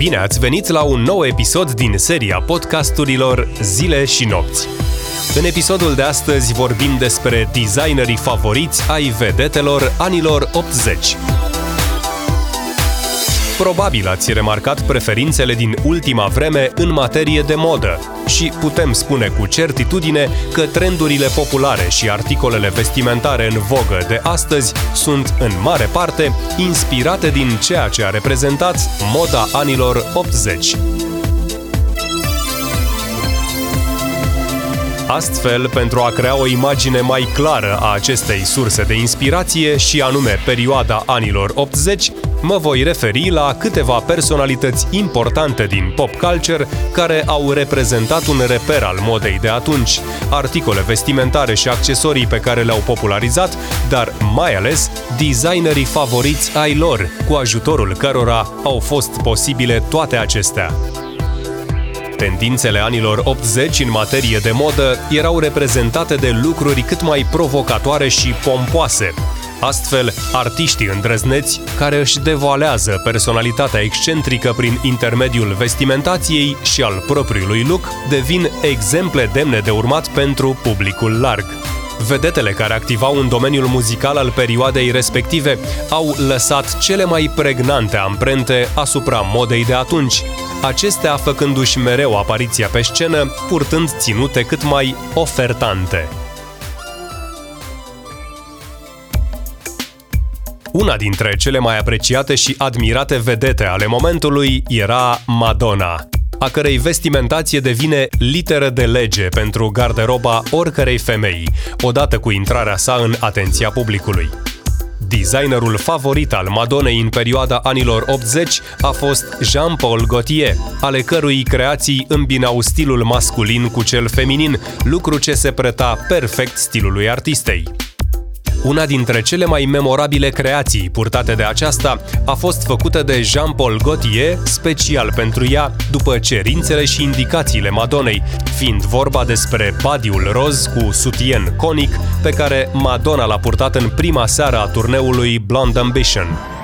Bine ați venit la un nou episod din seria podcasturilor Zile și Nopți. În episodul de astăzi vorbim despre designerii favoriți ai vedetelor anilor 80. Probabil ați remarcat preferințele din ultima vreme în materie de modă și putem spune cu certitudine că trendurile populare și articolele vestimentare în vogă de astăzi sunt în mare parte inspirate din ceea ce a reprezentat moda anilor 80. Astfel, pentru a crea o imagine mai clară a acestei surse de inspirație și anume perioada anilor 80, mă voi referi la câteva personalități importante din pop culture care au reprezentat un reper al modei de atunci, articole vestimentare și accesorii pe care le-au popularizat, dar mai ales designerii favoriți ai lor, cu ajutorul cărora au fost posibile toate acestea. Tendințele anilor 80 în materie de modă erau reprezentate de lucruri cât mai provocatoare și pompoase. Astfel, artiștii îndrăzneți, care își devoalează personalitatea excentrică prin intermediul vestimentației și al propriului look, devin exemple demne de urmat pentru publicul larg. Vedetele care activau în domeniul muzical al perioadei respective au lăsat cele mai pregnante amprente asupra modei de atunci, acestea făcându-și mereu apariția pe scenă, purtând ținute cât mai ofertante. Una dintre cele mai apreciate și admirate vedete ale momentului era Madonna, a cărei vestimentație devine literă de lege pentru garderoba oricărei femei, odată cu intrarea sa în atenția publicului. Designerul favorit al Madonei în perioada anilor 80 a fost Jean-Paul Gaultier, ale cărui creații îmbinau stilul masculin cu cel feminin, lucru ce se preta perfect stilului artistei. Una dintre cele mai memorabile creații purtate de aceasta a fost făcută de Jean-Paul Gaultier special pentru ea, după cerințele și indicațiile Madonei, fiind vorba despre badiul roz cu sutien conic pe care Madonna l-a purtat în prima seară a turneului Blonde Ambition.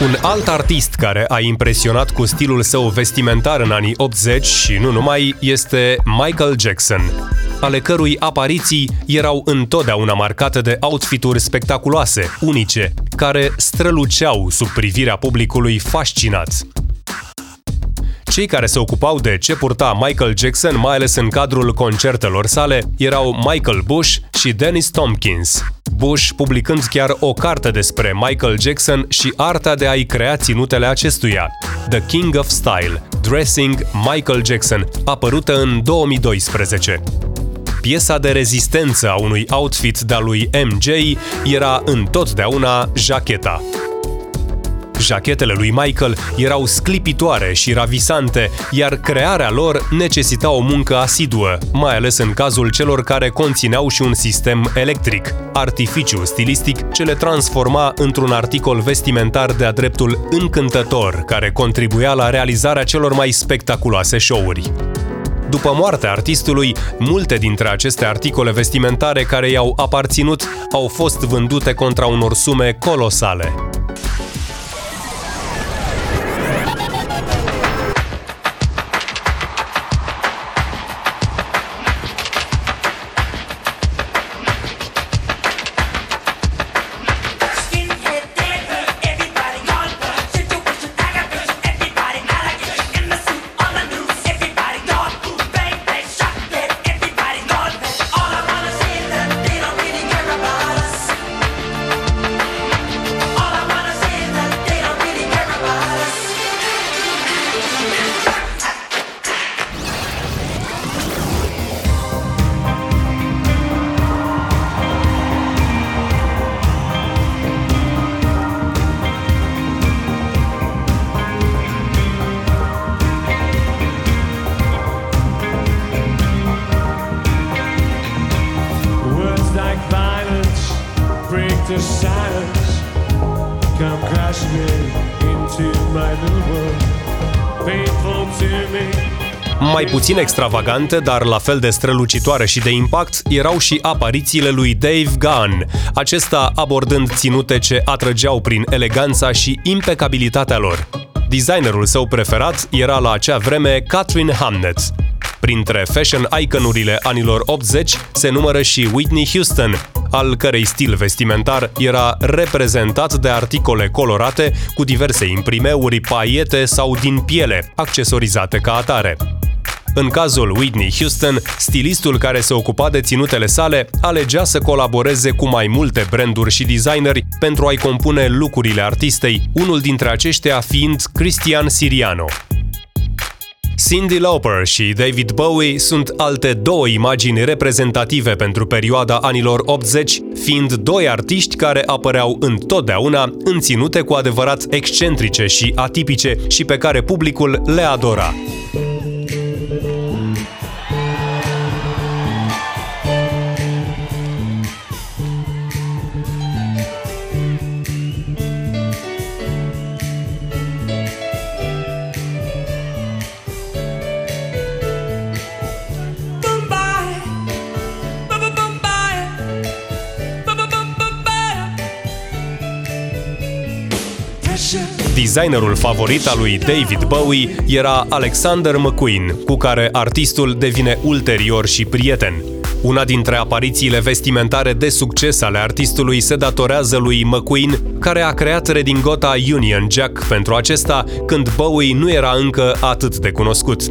Un alt artist care a impresionat cu stilul său vestimentar în anii 80 și nu numai este Michael Jackson, ale cărui apariții erau întotdeauna marcate de outfituri spectaculoase, unice, care străluceau sub privirea publicului fascinat. Cei care se ocupau de ce purta Michael Jackson, mai ales în cadrul concertelor sale, erau Michael Bush și Dennis Tompkins. Bush publicând chiar o carte despre Michael Jackson și arta de a-i crea ținutele acestuia, The King of Style, Dressing Michael Jackson, apărută în 2012 piesa de rezistență a unui outfit de-a lui MJ era întotdeauna jacheta. Jachetele lui Michael erau sclipitoare și ravisante, iar crearea lor necesita o muncă asiduă, mai ales în cazul celor care conțineau și un sistem electric, artificiu stilistic ce le transforma într-un articol vestimentar de-a dreptul încântător, care contribuia la realizarea celor mai spectaculoase show-uri. După moartea artistului, multe dintre aceste articole vestimentare care i-au aparținut au fost vândute contra unor sume colosale. The silence come crashing into my new world. Painful to me. Mai puțin extravagante, dar la fel de strălucitoare și de impact, erau și aparițiile lui Dave Gunn, acesta abordând ținute ce atrăgeau prin eleganța și impecabilitatea lor. Designerul său preferat era la acea vreme Catherine Hamnett. Printre fashion iconurile anilor 80 se numără și Whitney Houston, al cărei stil vestimentar era reprezentat de articole colorate cu diverse imprimeuri, paiete sau din piele, accesorizate ca atare. În cazul Whitney Houston, stilistul care se ocupa de ținutele sale alegea să colaboreze cu mai multe branduri și designeri pentru a-i compune lucrurile artistei, unul dintre aceștia fiind Christian Siriano. Cindy Lauper și David Bowie sunt alte două imagini reprezentative pentru perioada anilor 80, fiind doi artiști care apăreau întotdeauna în ținute cu adevărat excentrice și atipice și pe care publicul le adora. Designerul favorit al lui David Bowie era Alexander McQueen, cu care artistul devine ulterior și prieten. Una dintre aparițiile vestimentare de succes ale artistului se datorează lui McQueen, care a creat redingota Union Jack pentru acesta când Bowie nu era încă atât de cunoscut.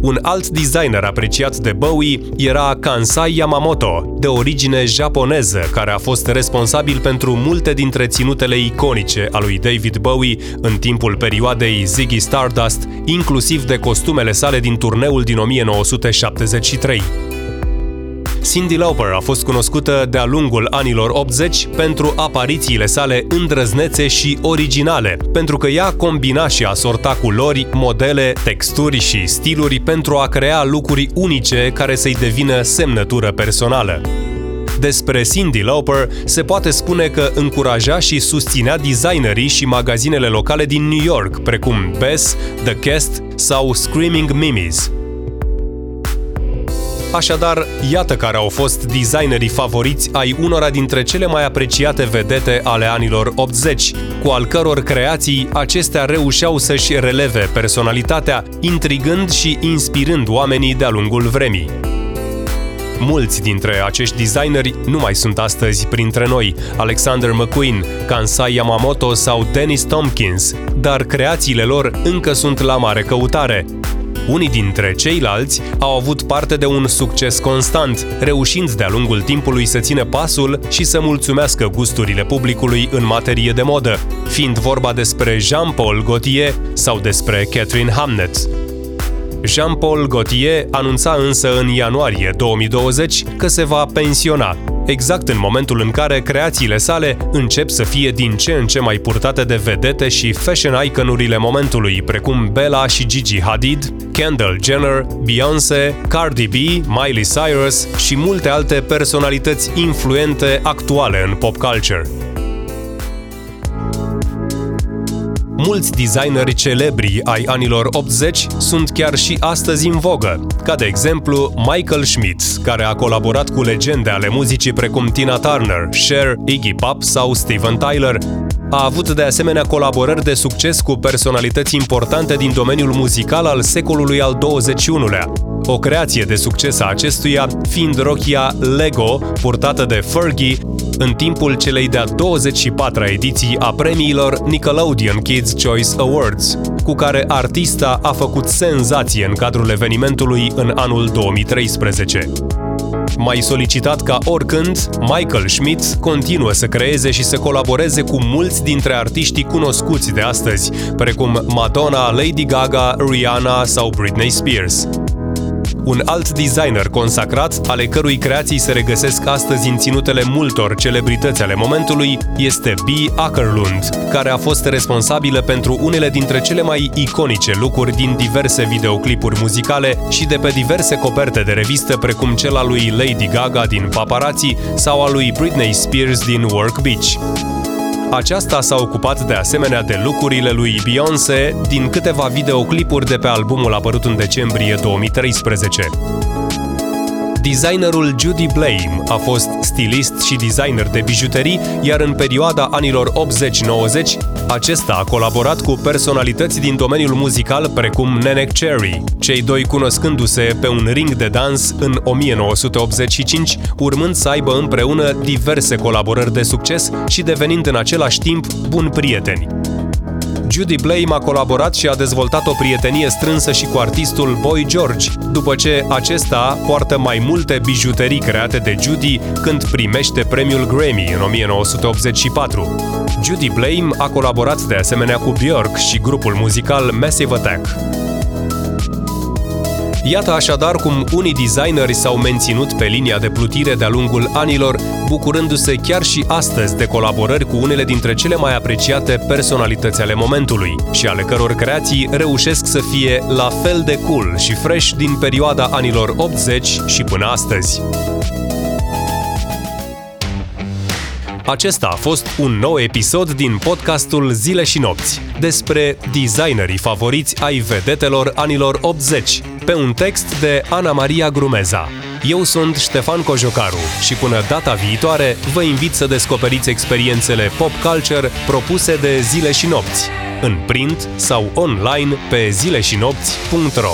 Un alt designer apreciat de Bowie era Kansai Yamamoto, de origine japoneză, care a fost responsabil pentru multe dintre ținutele iconice a lui David Bowie în timpul perioadei Ziggy Stardust, inclusiv de costumele sale din turneul din 1973. Cindy Lauper a fost cunoscută de-a lungul anilor 80 pentru aparițiile sale îndrăznețe și originale, pentru că ea combina și asorta culori, modele, texturi și stiluri pentru a crea lucruri unice care să-i devină semnătură personală. Despre Cindy Lauper se poate spune că încuraja și susținea designerii și magazinele locale din New York, precum Bess, The Guest sau Screaming Mimis. Așadar, iată care au fost designerii favoriți ai unora dintre cele mai apreciate vedete ale anilor 80, cu al căror creații acestea reușeau să-și releve personalitatea, intrigând și inspirând oamenii de-a lungul vremii. Mulți dintre acești designeri nu mai sunt astăzi printre noi, Alexander McQueen, Kansai Yamamoto sau Dennis Tompkins, dar creațiile lor încă sunt la mare căutare, unii dintre ceilalți au avut parte de un succes constant, reușind de-a lungul timpului să țină pasul și să mulțumească gusturile publicului în materie de modă, fiind vorba despre Jean-Paul Gaultier sau despre Catherine Hamnet. Jean-Paul Gaultier anunța însă în ianuarie 2020 că se va pensiona, exact în momentul în care creațiile sale încep să fie din ce în ce mai purtate de vedete și fashion iconurile momentului, precum Bella și Gigi Hadid, Kendall Jenner, Beyoncé, Cardi B, Miley Cyrus și multe alte personalități influente actuale în pop culture. Mulți designeri celebri ai anilor 80 sunt chiar și astăzi în vogă, ca de exemplu Michael Schmidt, care a colaborat cu legende ale muzicii precum Tina Turner, Cher, Iggy Pop sau Steven Tyler. A avut de asemenea colaborări de succes cu personalități importante din domeniul muzical al secolului al XXI-lea. O creație de succes a acestuia fiind rochia Lego, purtată de Fergie, în timpul celei de-a 24-a ediții a premiilor Nickelodeon Kids Choice Awards, cu care artista a făcut senzație în cadrul evenimentului în anul 2013. Mai solicitat ca oricând, Michael Schmidt continuă să creeze și să colaboreze cu mulți dintre artiștii cunoscuți de astăzi, precum Madonna, Lady Gaga, Rihanna sau Britney Spears. Un alt designer consacrat, ale cărui creații se regăsesc astăzi în ținutele multor celebrități ale momentului, este B. Ackerlund, care a fost responsabilă pentru unele dintre cele mai iconice lucruri din diverse videoclipuri muzicale și de pe diverse coperte de revistă, precum cel al lui Lady Gaga din Paparazzi sau al lui Britney Spears din Work Beach. Aceasta s-a ocupat de asemenea de lucrurile lui Beyoncé din câteva videoclipuri de pe albumul apărut în decembrie 2013. Designerul Judy Blame a fost stilist și designer de bijuterii, iar în perioada anilor 80-90, acesta a colaborat cu personalități din domeniul muzical precum Nenek Cherry, cei doi cunoscându-se pe un ring de dans în 1985, urmând să aibă împreună diverse colaborări de succes și devenind în același timp buni prieteni. Judy Blame a colaborat și a dezvoltat o prietenie strânsă și cu artistul Boy George, după ce acesta poartă mai multe bijuterii create de Judy când primește premiul Grammy în 1984. Judy Blame a colaborat de asemenea cu Björk și grupul muzical Massive Attack. Iată așadar cum unii designeri s-au menținut pe linia de plutire de-a lungul anilor, bucurându-se chiar și astăzi de colaborări cu unele dintre cele mai apreciate personalități ale momentului și ale căror creații reușesc să fie la fel de cool și fresh din perioada anilor 80 și până astăzi. Acesta a fost un nou episod din podcastul Zile și Nopți despre designerii favoriți ai vedetelor anilor 80, pe un text de Ana Maria Grumeza. Eu sunt Ștefan Cojocaru și până data viitoare vă invit să descoperiți experiențele pop culture propuse de Zile și Nopți, în print sau online pe zileșinopți.ro.